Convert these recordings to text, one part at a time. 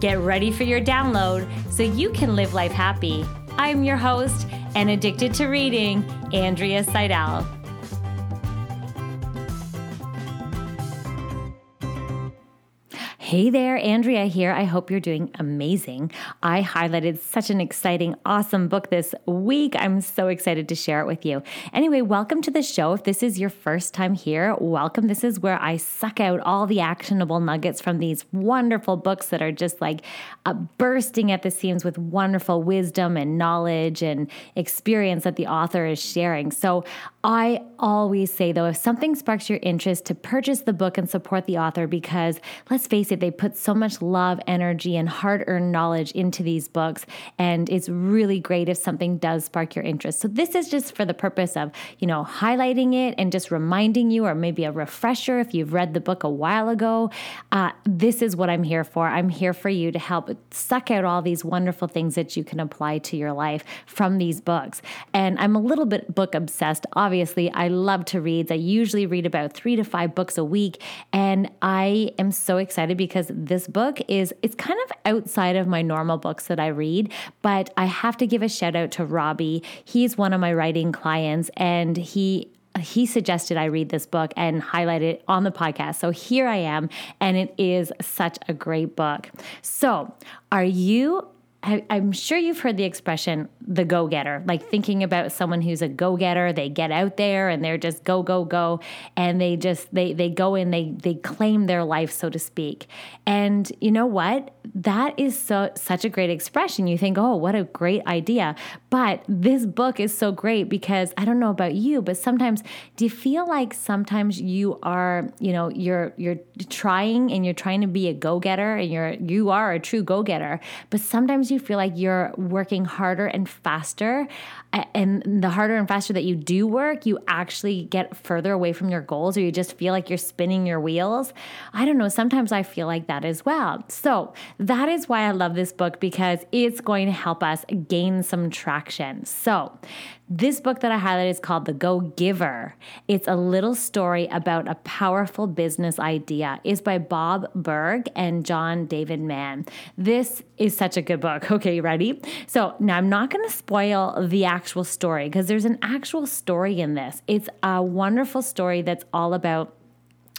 Get ready for your download so you can live life happy. I'm your host and addicted to reading, Andrea Seidel. Hey there, Andrea here. I hope you're doing amazing. I highlighted such an exciting, awesome book this week. I'm so excited to share it with you. Anyway, welcome to the show. If this is your first time here, welcome. This is where I suck out all the actionable nuggets from these wonderful books that are just like uh, bursting at the seams with wonderful wisdom and knowledge and experience that the author is sharing. So I always say, though, if something sparks your interest, to purchase the book and support the author because let's face it, they put so much love, energy, and hard earned knowledge into these books. And it's really great if something does spark your interest. So this is just for the purpose of, you know, highlighting it and just reminding you, or maybe a refresher if you've read the book a while ago. Uh, this is what I'm here for. I'm here for you to help suck out all these wonderful things that you can apply to your life from these books. And I'm a little bit book obsessed. Obviously, I love to read. I usually read about three to five books a week. And I am so excited because because this book is it's kind of outside of my normal books that I read, but I have to give a shout out to Robbie. He's one of my writing clients and he he suggested I read this book and highlight it on the podcast. So here I am, and it is such a great book. So, are you I, am sure you've heard the expression the go getter, like thinking about someone who's a go getter. They get out there and they're just go, go, go. And they just, they, they go in, they, they claim their life, so to speak. And you know what? That is so, such a great expression. You think, oh, what a great idea. But this book is so great because I don't know about you, but sometimes do you feel like sometimes you are, you know, you're, you're trying and you're trying to be a go getter and you're, you are a true go getter, but sometimes sometimes you feel like you're working harder and faster. And the harder and faster that you do work, you actually get further away from your goals, or you just feel like you're spinning your wheels. I don't know. Sometimes I feel like that as well. So that is why I love this book because it's going to help us gain some traction. So, this book that I highlighted is called The Go Giver. It's a little story about a powerful business idea. It's by Bob Burg and John David Mann. This is such a good book. Okay, ready? So now I'm not going to spoil the actual story because there's an actual story in this. It's a wonderful story that's all about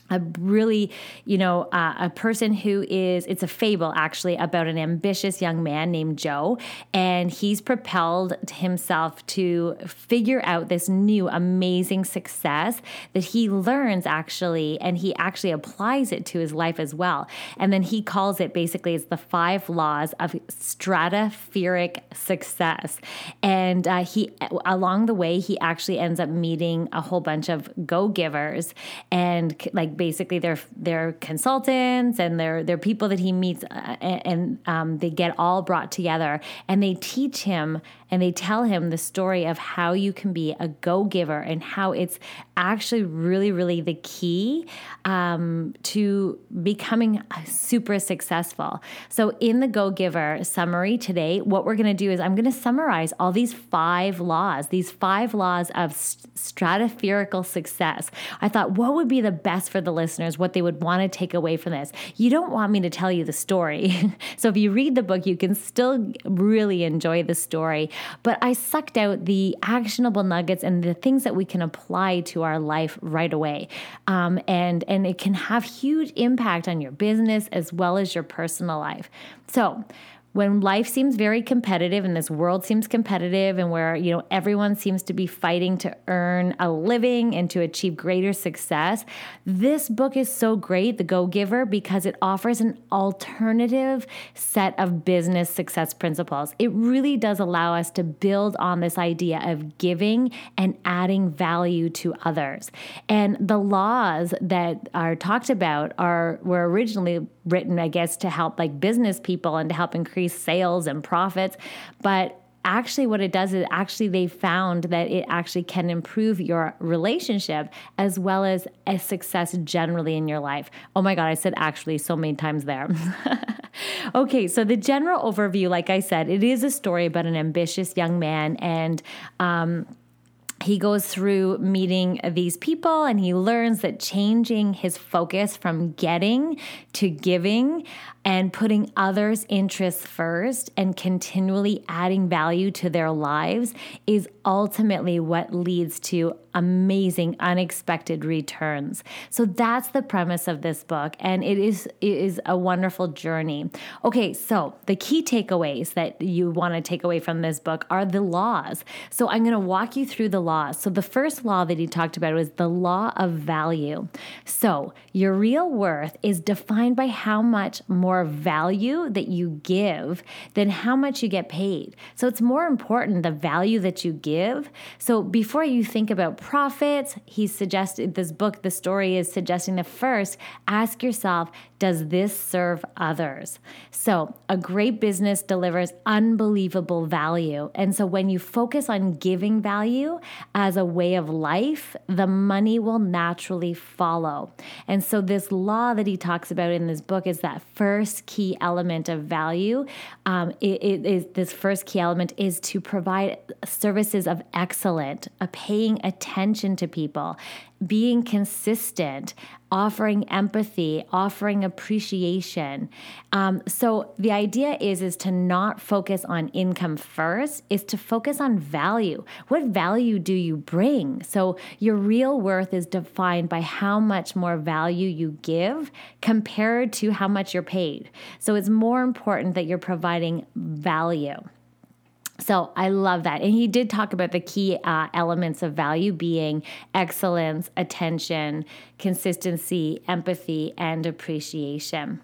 a really, you know, uh, a person who is, it's a fable actually about an ambitious young man named Joe. And he's propelled himself to figure out this new amazing success that he learns actually, and he actually applies it to his life as well. And then he calls it basically, it's the five laws of stratospheric success. And uh, he, along the way, he actually ends up meeting a whole bunch of go givers and like basically they're they're consultants and they're they're people that he meets uh, and, um, they get all brought together and they teach him and they tell him the story of how you can be a go giver and how it's actually really really the key um, to becoming super successful. So in the go giver summary today, what we're going to do is I'm going to summarize all these five laws, these five laws of stratospherical success. I thought what would be the best for the the listeners what they would want to take away from this. You don't want me to tell you the story. so if you read the book, you can still really enjoy the story. But I sucked out the actionable nuggets and the things that we can apply to our life right away. Um, and, and it can have huge impact on your business as well as your personal life. So, when life seems very competitive and this world seems competitive and where you know everyone seems to be fighting to earn a living and to achieve greater success this book is so great the go giver because it offers an alternative set of business success principles. It really does allow us to build on this idea of giving and adding value to others. And the laws that are talked about are were originally written, I guess, to help like business people and to help increase sales and profits. But actually what it does is actually they found that it actually can improve your relationship as well as a success generally in your life. Oh my god, I said actually so many times there. okay, so the general overview like I said, it is a story about an ambitious young man and um he goes through meeting these people and he learns that changing his focus from getting to giving and putting others' interests first and continually adding value to their lives is ultimately what leads to amazing unexpected returns. So that's the premise of this book and it is it is a wonderful journey. Okay, so the key takeaways that you want to take away from this book are the laws. So I'm going to walk you through the laws. So the first law that he talked about was the law of value. So your real worth is defined by how much more value that you give than how much you get paid. So it's more important the value that you give. So before you think about profits, he suggested this book, the story is suggesting that first ask yourself, does this serve others? So a great business delivers unbelievable value. And so when you focus on giving value as a way of life, the money will naturally follow. And so this law that he talks about in this book is that first key element of value. Um, it, it is this first key element is to provide services of excellent, a paying attention to people being consistent, offering empathy, offering appreciation. Um, so the idea is is to not focus on income first, is to focus on value. What value do you bring? So your real worth is defined by how much more value you give compared to how much you're paid. So it's more important that you're providing value. So I love that. And he did talk about the key uh, elements of value being excellence, attention, consistency, empathy, and appreciation.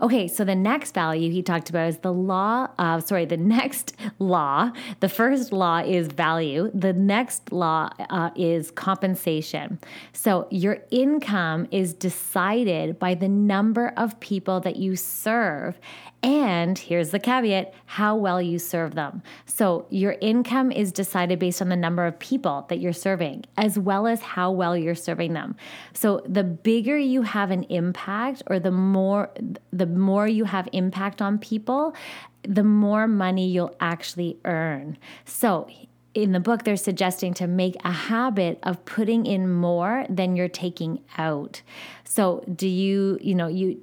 Okay, so the next value he talked about is the law of, sorry, the next law. The first law is value, the next law uh, is compensation. So your income is decided by the number of people that you serve and here's the caveat how well you serve them. So, your income is decided based on the number of people that you're serving, as well as how well you're serving them. So, the bigger you have an impact, or the more, the more you have impact on people, the more money you'll actually earn. So, in the book, they're suggesting to make a habit of putting in more than you're taking out. So, do you, you know, you,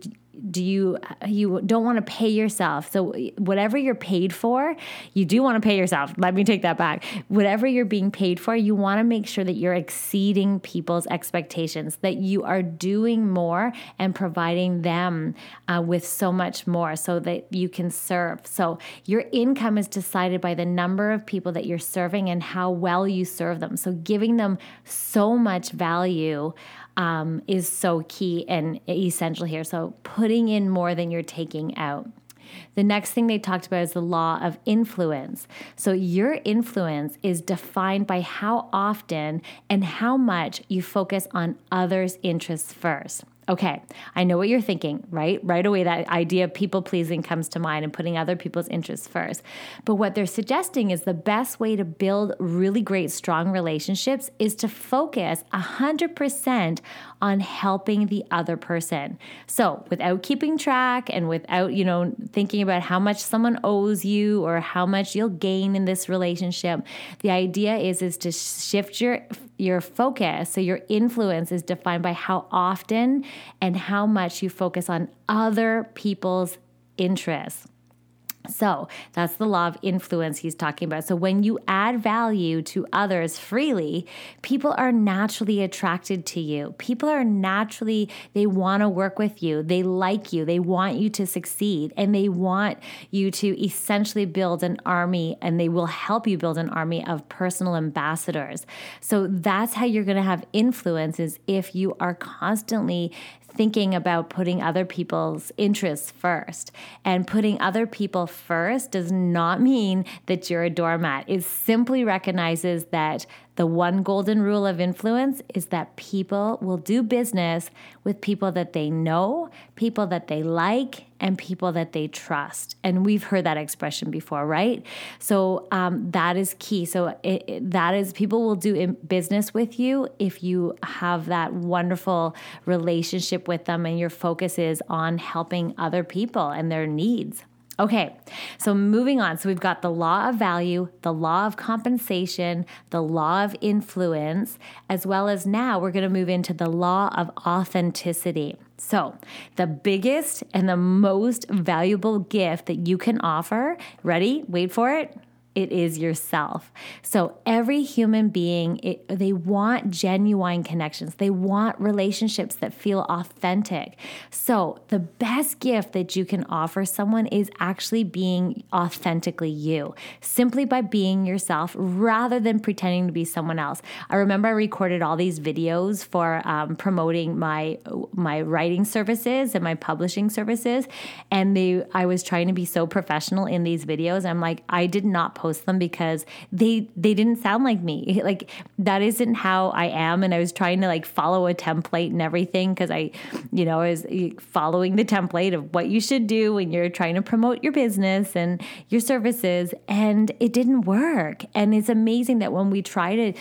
do you you don't want to pay yourself. So whatever you're paid for you do want to pay yourself. Let me take that back. Whatever you're being paid for you want to make sure that you're exceeding people's expectations that you are doing more and providing them uh, with so much more so that you can serve. So your income is decided by the number of people that you're serving and how well you serve them. So giving them so much value um, is so key and essential here. So, putting in more than you're taking out. The next thing they talked about is the law of influence. So, your influence is defined by how often and how much you focus on others' interests first. Okay, I know what you're thinking, right? Right away, that idea of people pleasing comes to mind and putting other people's interests first. But what they're suggesting is the best way to build really great, strong relationships is to focus 100% on helping the other person. So, without keeping track and without, you know, thinking about how much someone owes you or how much you'll gain in this relationship, the idea is is to shift your your focus. So your influence is defined by how often and how much you focus on other people's interests. So that's the law of influence he's talking about. So when you add value to others freely, people are naturally attracted to you. People are naturally, they want to work with you. They like you. They want you to succeed and they want you to essentially build an army and they will help you build an army of personal ambassadors. So that's how you're going to have influence is if you are constantly thinking about putting other people's interests first. And putting other people first does not mean that you're a doormat. It simply recognizes that The one golden rule of influence is that people will do business with people that they know, people that they like, and people that they trust. And we've heard that expression before, right? So um, that is key. So it, it, that is people will do business with you if you have that wonderful relationship with them and your focus is on helping other people and their needs. Okay, so moving on. So we've got the law of value, the law of compensation, the law of influence, as well as now we're going to move into the law of authenticity. So, the biggest and the most valuable gift that you can offer, ready? Wait for it it is yourself. So every human being, it, they want genuine connections. They want relationships that feel authentic. So the best gift that you can offer someone is actually being authentically you, simply by being yourself rather than pretending to be someone else. I remember I recorded all these videos for um, promoting my my writing services and my publishing services, and they I was trying to be so professional in these videos. I'm like, I did not post them because they they didn't sound like me. Like that isn't how I am and I was trying to like follow a template and everything because I you know, I was eh, following the template of what you should do when you're trying to promote your business and your services and it didn't work. And it's amazing that when we try to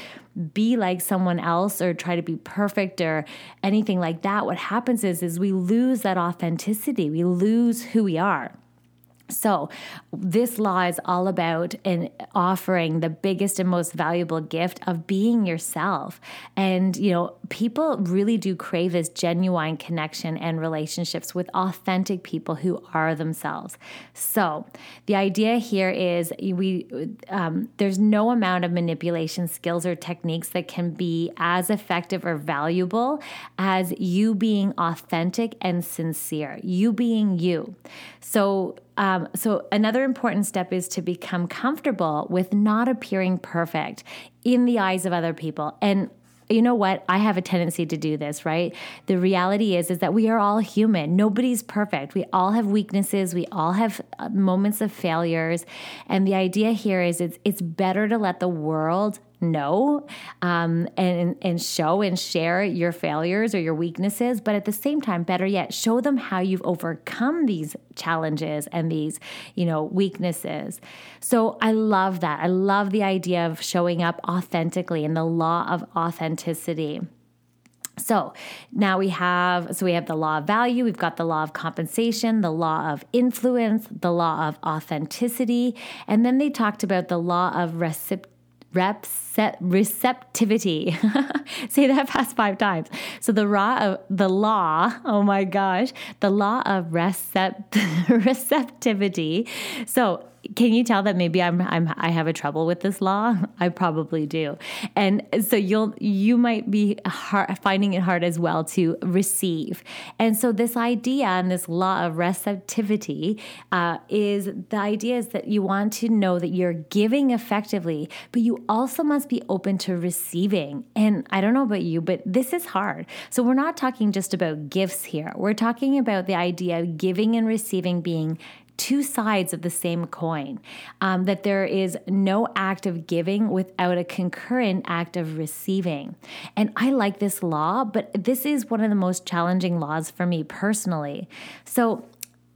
be like someone else or try to be perfect or anything like that what happens is is we lose that authenticity we lose who we are so, this law is all about in offering the biggest and most valuable gift of being yourself. And, you know, people really do crave this genuine connection and relationships with authentic people who are themselves. So, the idea here is we um, there's no amount of manipulation skills or techniques that can be as effective or valuable as you being authentic and sincere, you being you. So, um, so, another important step is to become comfortable with not appearing perfect in the eyes of other people. And you know what? I have a tendency to do this right? The reality is is that we are all human. Nobody's perfect. We all have weaknesses. We all have uh, moments of failures. And the idea here is it's it's better to let the world know um, and and show and share your failures or your weaknesses but at the same time better yet show them how you've overcome these challenges and these you know weaknesses. So i love that. I love the idea of showing up authentically and the law of authenticity. So now we have so we have the law of value, we've got the law of compensation, the law of influence, the law of authenticity, and then they talked about the law of reciprocity receptivity. Say that past five times. So the law of uh, the law, oh my gosh, the law of recept- receptivity. So can you tell that maybe I'm, I'm I have a trouble with this law? I probably do, and so you'll you might be hard, finding it hard as well to receive. And so this idea and this law of receptivity uh, is the idea is that you want to know that you're giving effectively, but you also must be open to receiving. And I don't know about you, but this is hard. So we're not talking just about gifts here. We're talking about the idea of giving and receiving being two sides of the same coin. Um, that there is no act of giving without a concurrent act of receiving. And I like this law, but this is one of the most challenging laws for me personally. So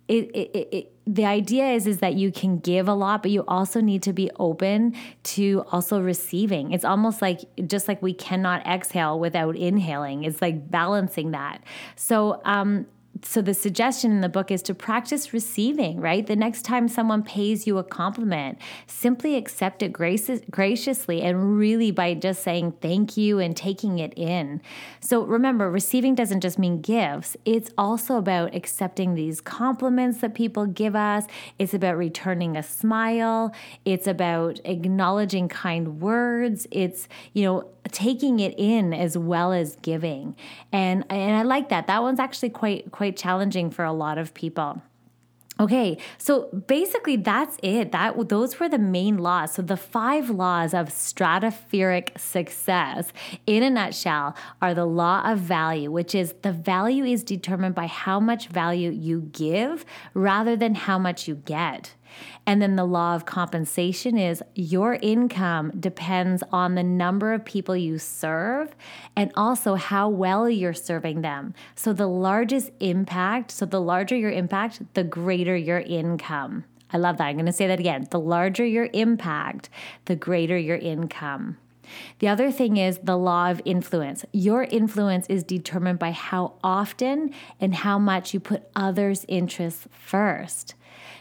it, it, it, the idea is is that you can give a lot but you also need to be open to also receiving it's almost like just like we cannot exhale without inhaling it's like balancing that so um so the suggestion in the book is to practice receiving right? The next time someone pays you a compliment simply accept it gracious, graciously and really by just saying thank you and taking it in. So remember receiving doesn't just mean gifts. It's also about accepting these compliments that people give us. It's about returning a smile. It's about acknowledging kind words. It's you know taking it in as well as giving. And and I like that. That one's actually quite quite challenging for a lot of people. Okay, so basically that's it. That those were the main laws. So the five laws of stratospheric success in a nutshell are the law of value, which is the value is determined by how much value you give rather than how much you get. And then the law of compensation is your income depends on the number of people you serve and also how well you're serving them. So the largest impact, so the larger your impact, the greater your income. I love that. I'm going to say that again. The larger your impact, the greater your income. The other thing is the law of influence. Your influence is determined by how often and how much you put others' interests first.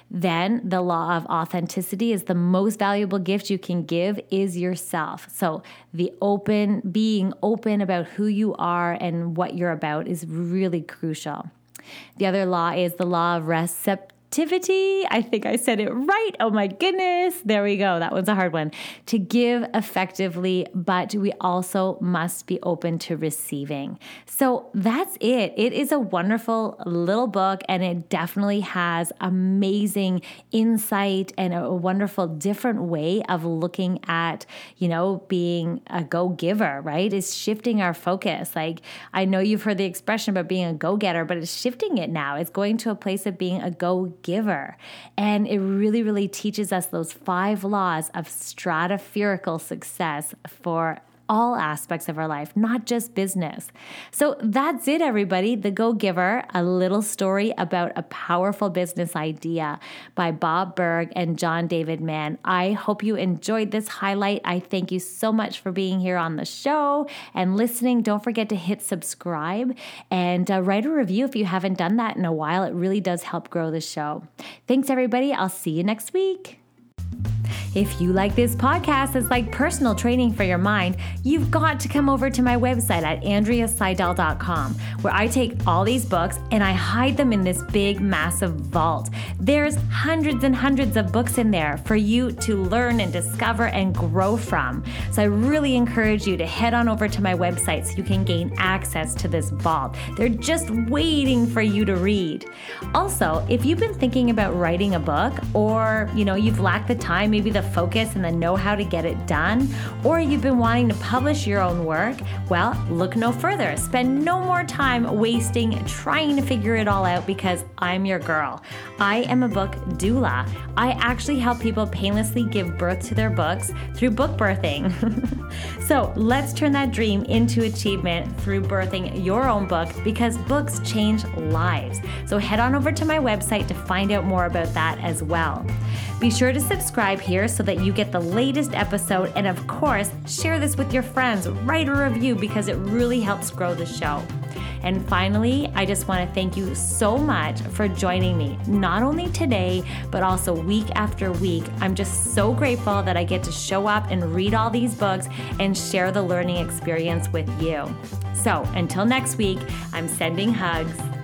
Then the law of authenticity is the most valuable gift you can give is yourself. So the open being open about who you are and what you're about is really crucial. The other law is the law of receptivity activity. I think I said it right. Oh my goodness. There we go. That one's a hard one. To give effectively, but we also must be open to receiving. So that's it. It is a wonderful little book and it definitely has amazing insight and a wonderful different way of looking at, you know, being a go giver, right? Is shifting our focus. Like I know you've heard the expression about being a go getter, but it's shifting it now. It's going to a place of being a go giver. And it really, really teaches us those five laws of stratospherical success for all aspects of our life, not just business. So that's it, everybody. The Go Giver, a little story about a powerful business idea by Bob Burg and John David Mann. I hope you enjoyed this highlight. I thank you so much for being here on the show and listening. Don't forget to hit subscribe and uh, write a review if you haven't done that in a while. It really does help grow the show. Thanks, everybody. I'll see you next week. If you like this podcast as like personal training for your mind, you've got to come over to my website at andreaseidel.com, where I take all these books and I hide them in this big, massive vault. There's hundreds and hundreds of books in there for you to learn and discover and grow from. So I really encourage you to head on over to my website so you can gain access to this vault. They're just waiting for you to read. Also, if you've been thinking about writing a book or, you know, you've lacked the time, maybe the focus and the know how to get it done, or you've been wanting to publish your own work, well, look no further. Spend no more time wasting trying to figure it all out because I'm your girl. I am a book doula. I actually help people painlessly give birth to their books through book birthing. so let's turn that dream into achievement through birthing your own book because books change lives. So head on over to my website to find out more about that as well. Be sure to subscribe here so that you get the latest episode. And of course, share this with your friends, write a review because it really helps grow the show. And finally, I just want to thank you so much for joining me, not only today, but also week after week. I'm just so grateful that I get to show up and read all these books and share the learning experience with you. So until next week, I'm sending hugs.